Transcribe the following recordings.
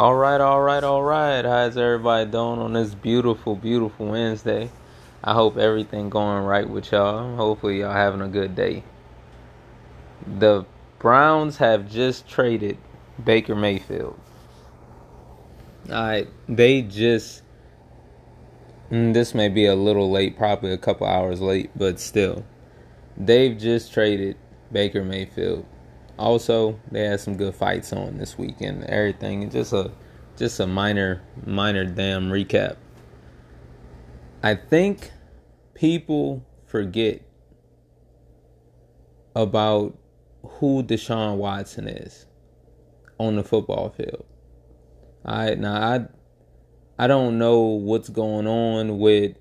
All right, all right, all right. How's everybody doing on this beautiful, beautiful Wednesday? I hope everything going right with y'all. Hopefully y'all having a good day. The Browns have just traded Baker Mayfield. All right, they just mm, this may be a little late, probably a couple hours late, but still. They've just traded Baker Mayfield also they had some good fights on this weekend. Everything just a just a minor minor damn recap. I think people forget about who Deshaun Watson is on the football field. I now I I don't know what's going on with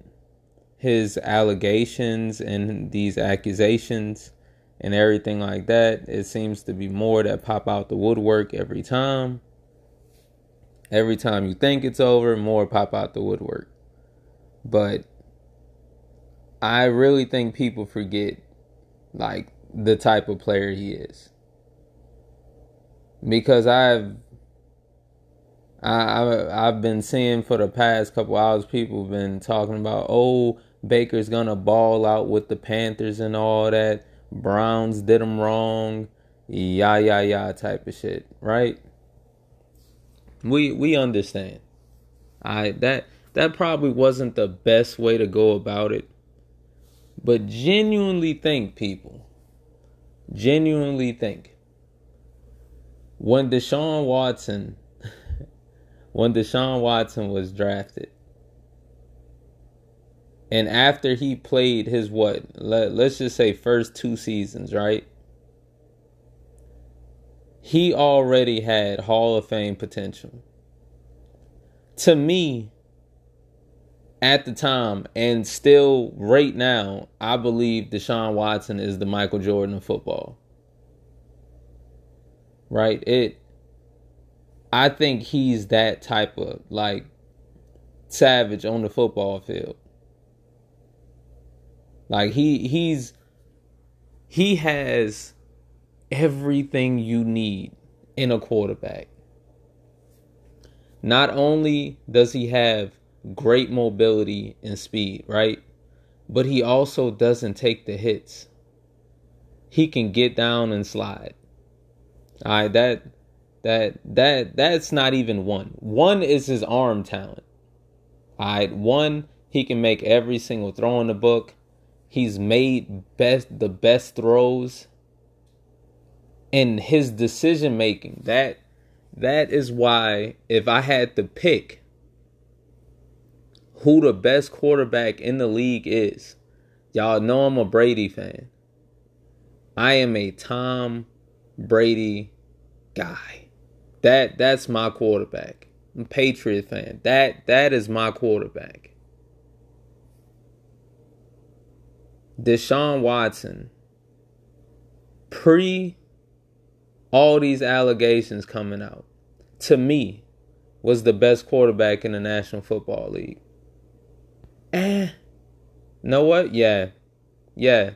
his allegations and these accusations and everything like that. It seems to be more that pop out the woodwork every time. Every time you think it's over, more pop out the woodwork. But I really think people forget like the type of player he is. Because I've I, I've been seeing for the past couple hours people been talking about oh Baker's gonna ball out with the Panthers and all that Browns did them wrong, yeah, yeah, yeah, type of shit, right? We we understand. I that that probably wasn't the best way to go about it. But genuinely think, people. Genuinely think. When Deshaun Watson when Deshaun Watson was drafted, and after he played his what, let, let's just say first two seasons, right? He already had Hall of Fame potential. To me, at the time, and still right now, I believe Deshaun Watson is the Michael Jordan of football. Right? It I think he's that type of like savage on the football field. Like he he's he has everything you need in a quarterback. Not only does he have great mobility and speed, right? But he also doesn't take the hits. He can get down and slide. All right, that that that that's not even one. One is his arm talent. All right, one he can make every single throw in the book. He's made best the best throws and his decision making. That that is why if I had to pick who the best quarterback in the league is, y'all know I'm a Brady fan. I am a Tom Brady guy. That that's my quarterback. I'm Patriot fan. That that is my quarterback. Deshaun Watson, pre all these allegations coming out, to me, was the best quarterback in the National Football League. Eh. Know what? Yeah. Yeah.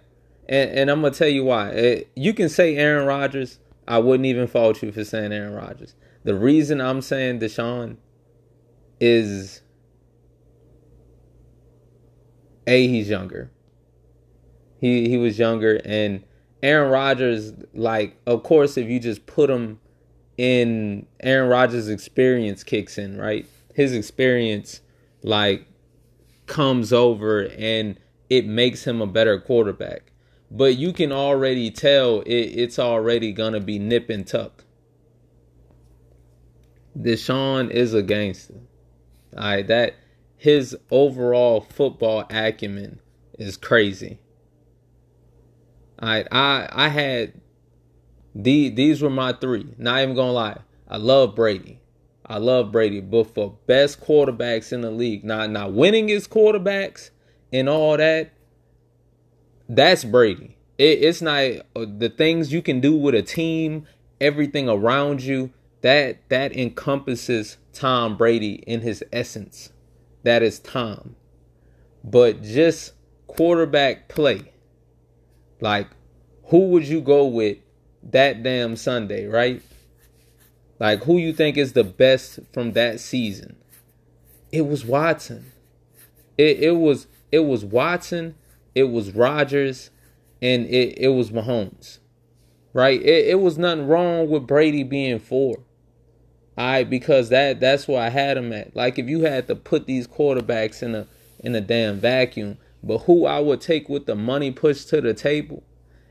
And, and I'm going to tell you why. It, eh, you can say Aaron Rodgers. I wouldn't even fault you for saying Aaron Rodgers. The reason I'm saying Deshaun is A, he's younger. He he was younger and Aaron Rodgers, like, of course, if you just put him in Aaron Rodgers' experience kicks in, right? His experience like comes over and it makes him a better quarterback. But you can already tell it, it's already gonna be nip and tuck. Deshaun is a gangster. All right, that his overall football acumen is crazy. I I I had the these were my three. Not even gonna lie. I love Brady. I love Brady, but for best quarterbacks in the league, not not winning his quarterbacks and all that, that's Brady. It, it's not uh, the things you can do with a team, everything around you. That that encompasses Tom Brady in his essence. That is Tom. But just quarterback play like, who would you go with that damn Sunday, right? Like who you think is the best from that season? It was Watson. It it was it was Watson, it was Rodgers, and it, it was Mahomes. Right? It, it was nothing wrong with Brady being four. Right, because that that's where I had him at. Like if you had to put these quarterbacks in a in a damn vacuum, but who I would take with the money pushed to the table,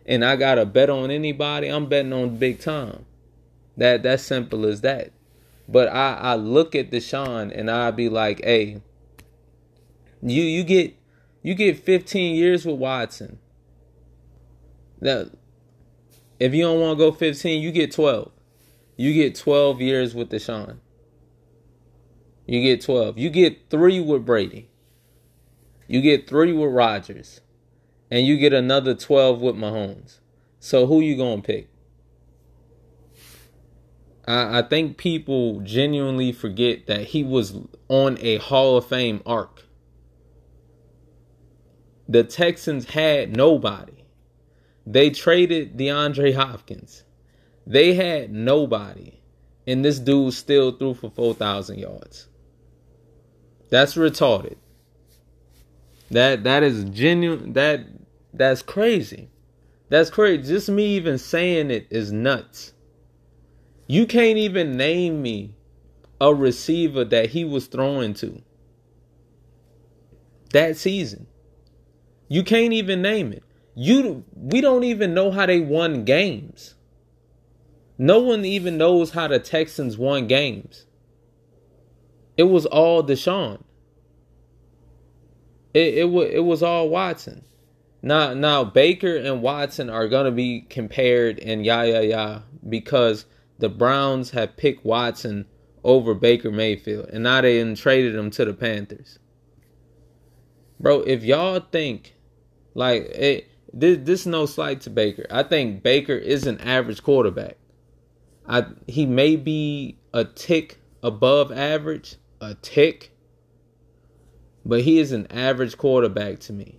and I got to bet on anybody, I'm betting on big time. That that's simple as that. But I I look at Deshaun and I be like, hey, you you get you get 15 years with Watson. Now, if you don't want to go 15, you get 12. You get 12 years with Deshaun. You get 12. You get three with Brady. You get three with Rodgers. And you get another 12 with Mahomes. So who you to pick? I, I think people genuinely forget that he was on a Hall of Fame arc. The Texans had nobody. They traded DeAndre Hopkins. They had nobody. And this dude still threw for 4,000 yards. That's retarded. That that is genuine that that's crazy. That's crazy. Just me even saying it is nuts. You can't even name me a receiver that he was throwing to that season. You can't even name it. You we don't even know how they won games. No one even knows how the Texans won games. It was all Deshaun. It it was it was all Watson. Now now Baker and Watson are gonna be compared and yeah yeah yeah because the Browns have picked Watson over Baker Mayfield and now they traded him to the Panthers. Bro, if y'all think like it, this this no slight to Baker. I think Baker is an average quarterback. I he may be a tick above average, a tick, but he is an average quarterback to me.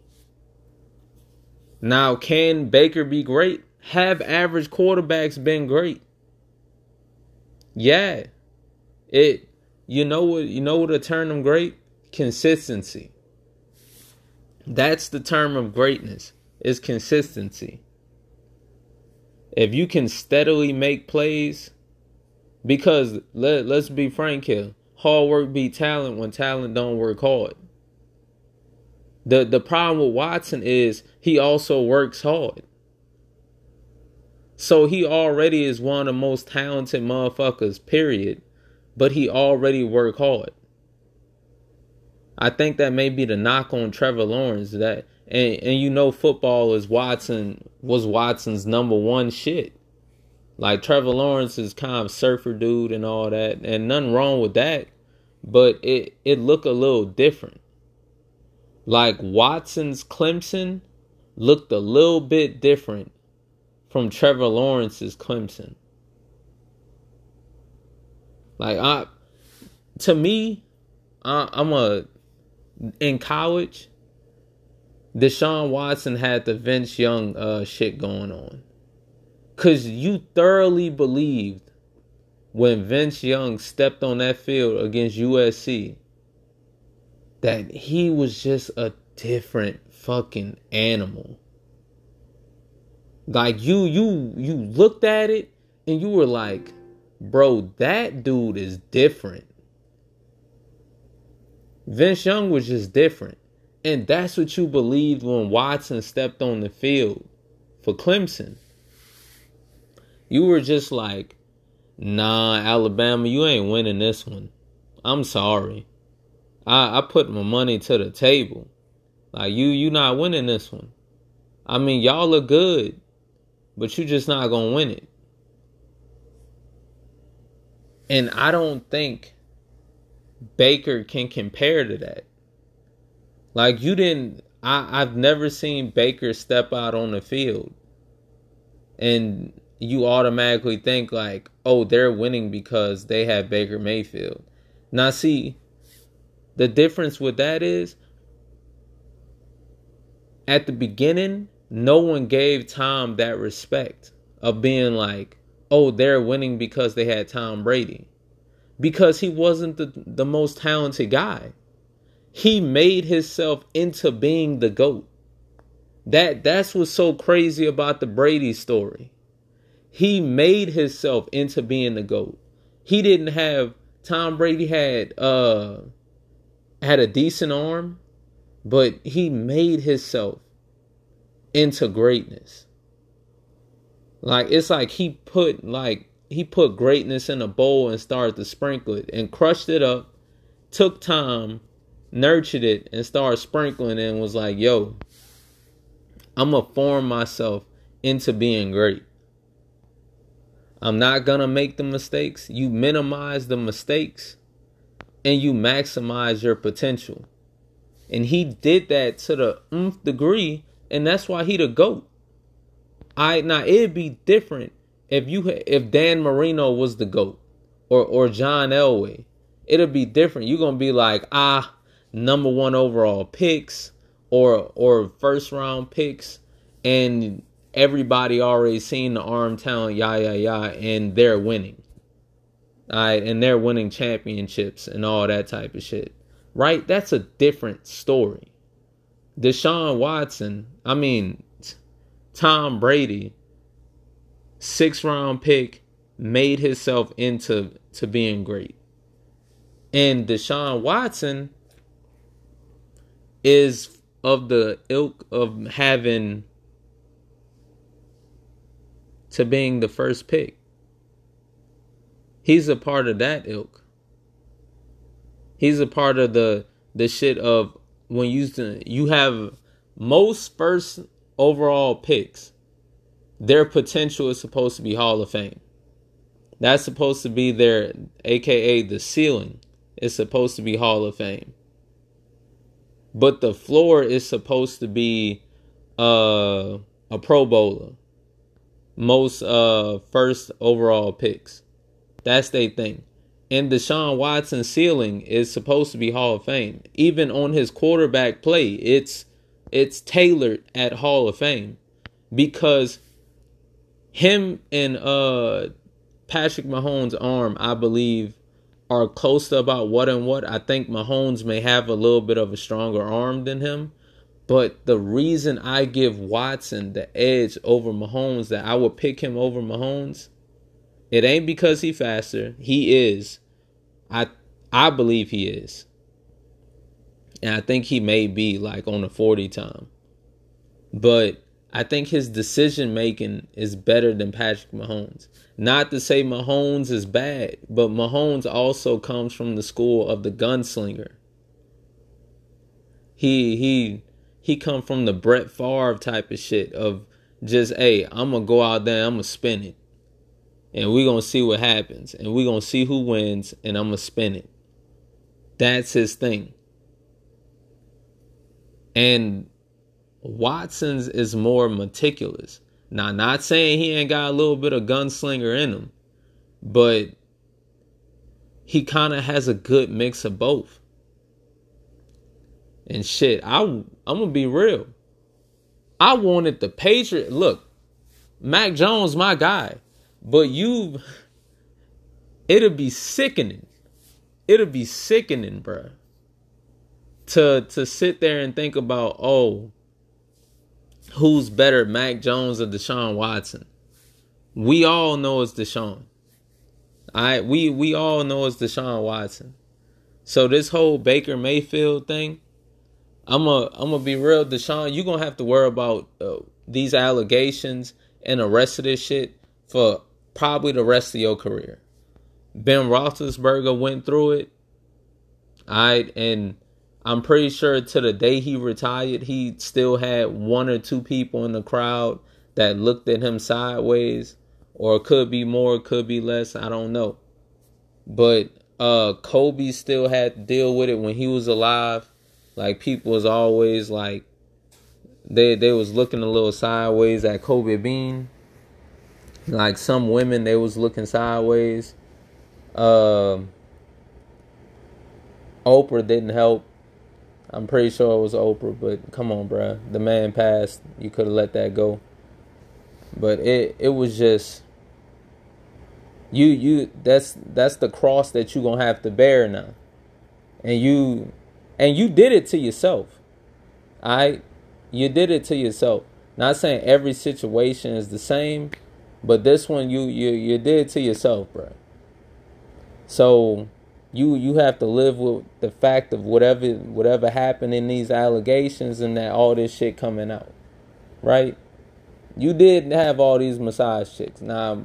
Now, can Baker be great? Have average quarterbacks been great? Yeah. It you know what you know what to turn them great? Consistency. That's the term of greatness. Is consistency if you can steadily make plays, because let let's be frank here, hard work beat talent when talent don't work hard. The the problem with Watson is he also works hard. So he already is one of the most talented motherfuckers, period. But he already work hard. I think that may be the knock on Trevor Lawrence that and and you know football is Watson was Watson's number one shit. Like Trevor Lawrence is kind of surfer dude and all that, and nothing wrong with that, but it it looked a little different. Like Watson's Clemson looked a little bit different from Trevor Lawrence's Clemson. Like I, to me, I, I'm a in college. Deshaun Watson had the Vince Young uh, shit going on. Cause you thoroughly believed when Vince Young stepped on that field against USC that he was just a different fucking animal. Like you you you looked at it and you were like, bro, that dude is different. Vince Young was just different. And that's what you believed when Watson stepped on the field for Clemson. You were just like, nah, Alabama, you ain't winning this one. I'm sorry. I, I put my money to the table. Like you you not winning this one. I mean, y'all look good, but you just not gonna win it. And I don't think Baker can compare to that. Like you didn't I, I've never seen Baker step out on the field and you automatically think like, oh, they're winning because they have Baker Mayfield. Now see, the difference with that is at the beginning, no one gave Tom that respect of being like, oh, they're winning because they had Tom Brady. Because he wasn't the, the most talented guy. He made himself into being the GOAT. That that's what's so crazy about the Brady story. He made himself into being the GOAT. He didn't have Tom Brady had uh had a decent arm, but he made himself into greatness. Like it's like he put like he put greatness in a bowl and started to sprinkle it and crushed it up, took time, nurtured it, and started sprinkling it and was like, yo, I'm gonna form myself into being great. I'm not gonna make the mistakes. You minimize the mistakes and you maximize your potential. And he did that to the nth degree, and that's why he the GOAT. I now it'd be different if you if Dan Marino was the GOAT or or John Elway. It'll be different. You're gonna be like, ah, number one overall picks or or first round picks and everybody already seen the arm talent, yeah, yeah, yeah, and they're winning. Right, and they're winning championships and all that type of shit. Right? That's a different story. Deshaun Watson, I mean, Tom Brady, six round pick, made himself into to being great. And Deshaun Watson is of the ilk of having to being the first pick. He's a part of that ilk. He's a part of the the shit of when you you have most first overall picks. Their potential is supposed to be Hall of Fame. That's supposed to be their aka the ceiling. It's supposed to be Hall of Fame. But the floor is supposed to be uh, a Pro Bowler. Most uh, first overall picks. That's their thing. And Deshaun Watson's ceiling is supposed to be Hall of Fame. Even on his quarterback play, it's it's tailored at Hall of Fame because him and uh Patrick Mahomes' arm, I believe, are close to about what and what. I think Mahomes may have a little bit of a stronger arm than him. But the reason I give Watson the edge over Mahomes, that I would pick him over Mahomes, it ain't because he faster. He is. I I believe he is. And I think he may be like on a 40 time. But I think his decision making is better than Patrick Mahomes. Not to say Mahomes is bad, but Mahomes also comes from the school of the gunslinger. He he he come from the Brett Favre type of shit of just hey, I'm gonna go out there, I'm gonna spin it and we're gonna see what happens and we're gonna see who wins and i'm gonna spin it. That's his thing. And watson's is more meticulous. Now not saying he ain't got a little bit of gunslinger in him but he kind of has a good mix of both. And shit i i'm gonna be real. I wanted the patriot look mac jones my guy but you, it'll be sickening. It'll be sickening, bruh. To to sit there and think about, oh, who's better, Mac Jones or Deshaun Watson? We all know it's Deshaun. I we we all know it's Deshaun Watson. So this whole Baker Mayfield thing, I'm a I'm gonna be real, Deshaun. You're gonna have to worry about uh, these allegations and the rest of this shit for probably the rest of your career. Ben Roethlisberger went through it. I and I'm pretty sure to the day he retired, he still had one or two people in the crowd that looked at him sideways, or could be more, could be less. I don't know. But uh, Kobe still had to deal with it when he was alive. Like people was always like they they was looking a little sideways at Kobe Bean like some women, they was looking sideways. Uh, Oprah didn't help. I'm pretty sure it was Oprah, but come on, bruh. The man passed. You could have let that go. But it it was just You you that's that's the cross that you're gonna have to bear now. And you and you did it to yourself. I you did it to yourself. Not saying every situation is the same, but this one you you you did to yourself, bro. So you you have to live with the fact of whatever whatever happened in these allegations and that all this shit coming out. Right? You did have all these massage chicks. Now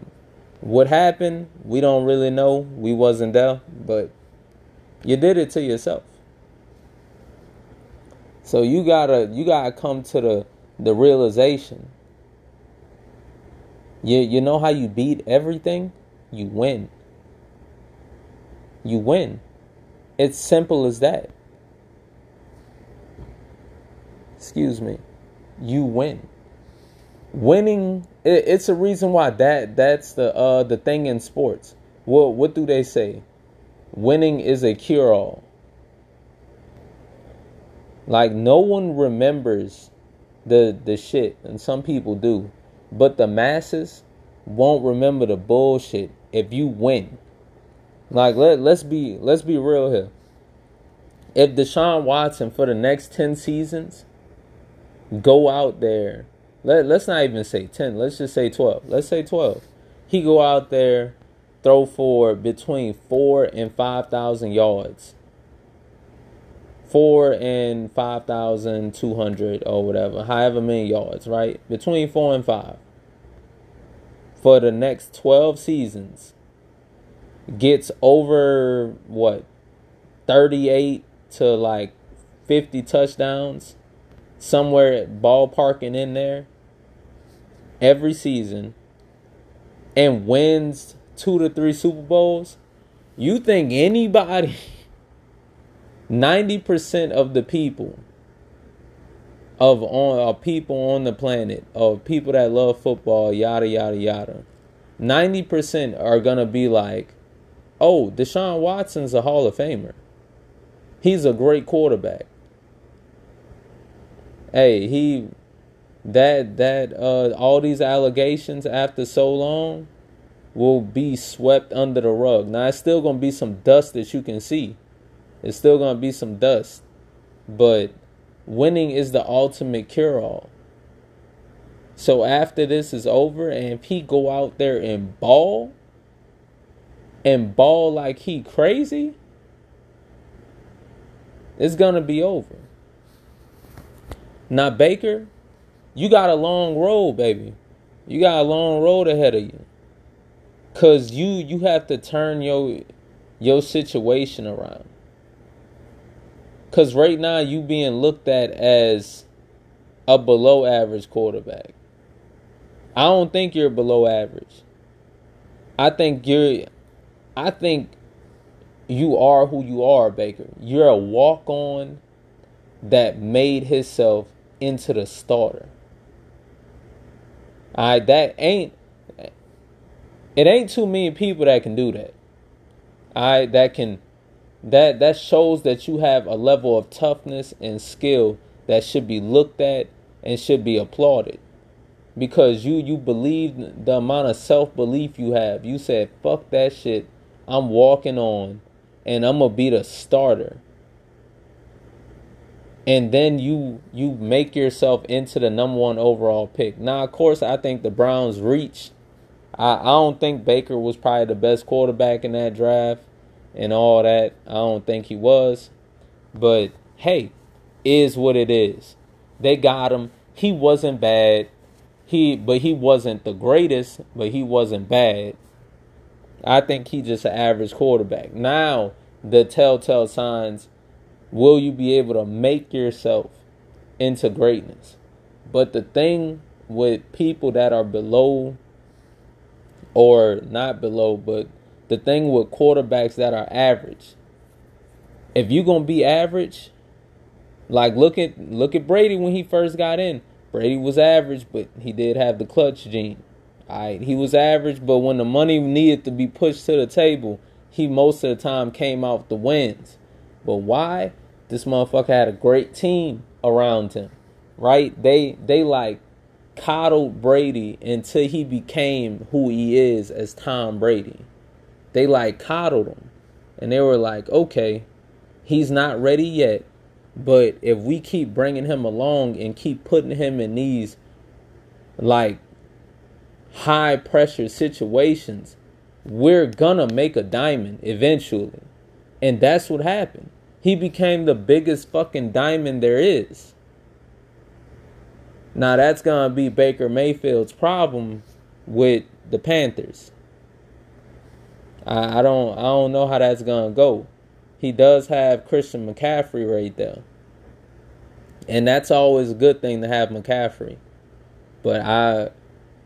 what happened, we don't really know. We wasn't there, but you did it to yourself. So you gotta you gotta come to the the realization. You you know how you beat everything? You win. You win. It's simple as that. Excuse me. You win. Winning it, it's a reason why that that's the uh the thing in sports. What what do they say? Winning is a cure all. Like no one remembers the the shit, and some people do, but the masses won't remember the bullshit if you win. Like let let's be let's be real here. If Deshaun Watson for the next ten seasons go out there, let let's not even say ten, let's just say twelve. Let's say twelve. He go out there, throw for between four and five thousand yards four and five thousand two hundred or whatever, however many yards, right? Between four and five. For the next twelve seasons, gets over what thirty-eight to like fifty touchdowns, somewhere at ballparking in there every season, and wins two to three Super Bowls. You think anybody 90% of the people of on people on the planet of people that love football yada yada yada 90% are to be like oh Deshaun Watson's a Hall of Famer. He's a great quarterback. Hey he that that uh all these allegations after so long will be swept under the rug. Now it's still to be some dust that you can see it's still going to be some dust. But winning is the ultimate cure all. So after this is over and if he go out there and ball and ball like he crazy, it's going to be over. Now Baker, you got a long road, baby. You got a long road ahead of you. Cuz you you have to turn your your situation around. Because right now you being looked at as a below average quarterback. I don't think you're below average. I think you're I think you are who you are, Baker. You're a walk on that made himself into the starter. I that ain't it ain't too many people that can do that. I that can that that shows that you have a level of toughness and skill that should be looked at and should be applauded. Because you you believe the amount of self-belief you have. You said fuck that shit. I'm walking on and i'm gonna be the starter. And then you you make yourself into the number one overall pick. Now of course i think the browns reached. I, I don't think baker was probably the best quarterback in that draft and all that. I don't think he was. But hey, is what it is. They got him. He wasn't bad. He but he wasn't the greatest, but he wasn't bad. I think he's just an average quarterback. Now, the telltale signs will you be able to make yourself into greatness? But the thing with people that are below or not below, but the thing with quarterbacks that are average. If you're gonna be average, like look at look at Brady when he first got in. Brady was average, but he did have the clutch gene. Alright, he was average, but when the money needed to be pushed to the table, he most of the time came out the wins. But why? This motherfucker had a great team around him. Right? They they like coddled Brady until he became who he is as Tom Brady. They like coddled him. And they were like, okay, he's not ready yet. But if we keep bringing him along and keep putting him in these like high pressure situations, we're gonna make a diamond eventually. And that's what happened. He became the biggest fucking diamond there is. Now that's gonna be Baker Mayfield's problem with the Panthers. I, I don't I don't know how that's gonna go. He does have Christian McCaffrey right there. And that's always a good thing to have McCaffrey. But I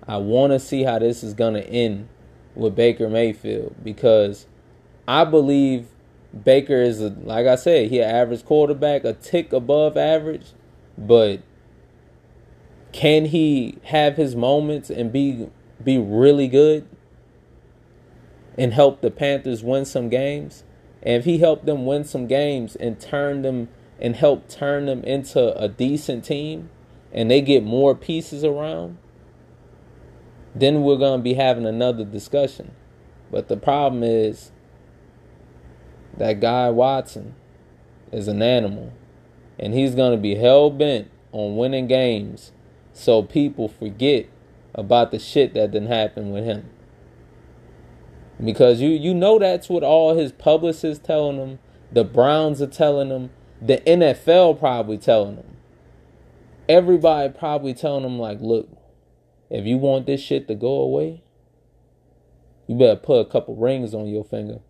I wanna see how this is gonna end with Baker Mayfield because I believe Baker is a, like I said, he an average quarterback, a tick above average, but can he have his moments and be be really good and help the Panthers win some games? And if he helped them win some games and turn them and help turn them into a decent team and they get more pieces around, then we're going to be having another discussion. But the problem is that guy Watson is an animal. And he's going to be hell bent on winning games so people forget about the shit that didn't happen with him. Because you you know that's what all his publicists telling him, the Browns are telling him, the NFL probably telling him. Everybody probably telling him like, look, if you want this shit to go away, you better put a couple rings on your finger.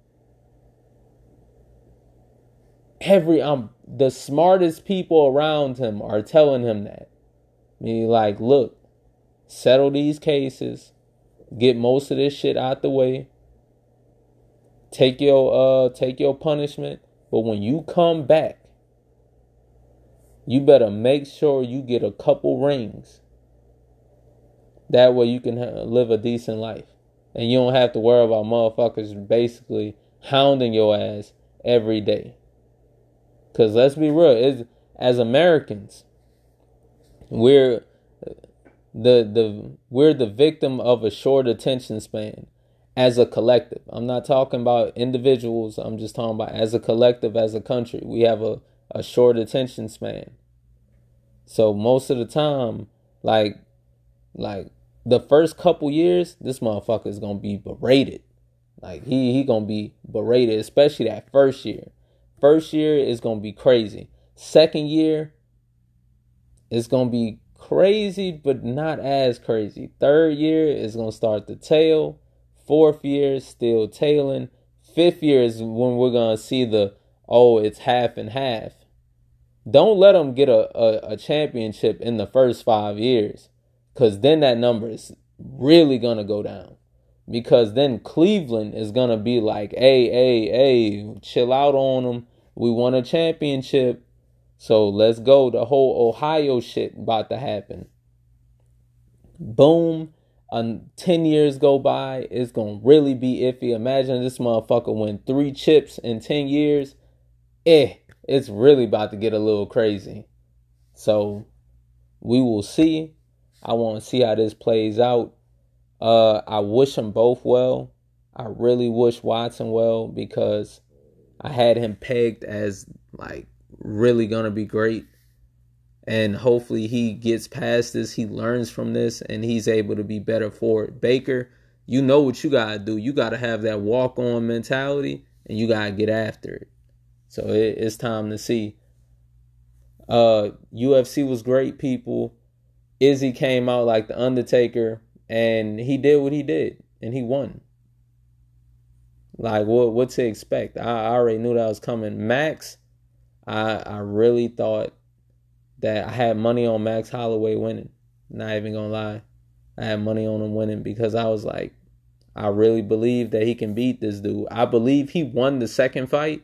Every um the smartest people around him are telling him that. I mean, like, look, settle these cases, get most of this shit out the way. Take your uh take your punishment, but when you come back, you better make sure you get a couple rings that way you can live a decent life. And you don't have to worry about motherfuckers basically hounding your ass every day. Cause let's be real, it's, as Americans, we're the the we're the victim of a short attention span as a collective. I'm not talking about individuals, I'm just talking about as a collective, as a country. We have a, a short attention span. So most of the time, like like the first couple years, this motherfucker is gonna be berated. Like he he gonna be berated, especially that first year. First year is gonna be crazy. Second year, it's gonna be crazy, but not as crazy. Third year is gonna start to tail. Fourth year still tailing. Fifth year is when we're gonna see the oh, it's half and half. Don't let them get a, a, a championship in the first five years because then that number is really going to go down. Because then Cleveland is going to be like, hey, hey, hey, chill out on them. We won a championship. So let's go. The whole Ohio shit about to happen. Boom. And 10 years go by. It's going to really be iffy. Imagine this motherfucker win three chips in 10 years. Eh, it's really about to get a little crazy. So we will see. I want to see how this plays out. Uh, I wish them both well. I really wish Watson well because I had him pegged as like really gonna be great. And hopefully he gets past this, he learns from this, and he's able to be better for it. Baker, you know what you gotta do. You gotta have that walk on mentality and you gotta get after it. So it, it's time to see. Uh UFC was great, people. Izzy came out like the Undertaker, and he did what he did, and he won. Like what what to expect? I, I already knew that was coming. Max, I I really thought that I had money on Max Holloway winning. Not even gonna lie, I had money on him winning because I was like, I really believe that he can beat this dude. I believe he won the second fight,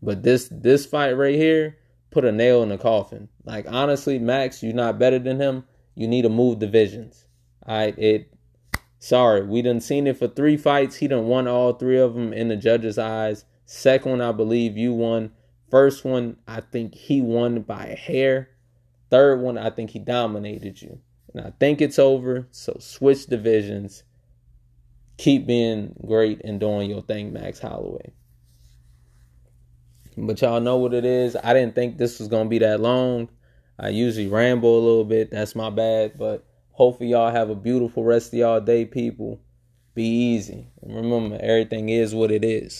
but this this fight right here, put a nail in the coffin. Like honestly, Max, you're not better than him. You need to move divisions. Right, it. Sorry, we done seen it for three fights. He done won all three of them in the judges' eyes. Second one, I believe you won. First one, I think he won by a hair. Third one, I think he dominated you. And I think it's over. So switch divisions. keep being great and doing your thing, Max Holloway. But y'all know what it is. I didn't think this was gonna be that long. I usually ramble a little bit. That's my bad. But hopefully y'all have a beautiful rest of y'all day, people. Be easy. And remember, everything is what it is.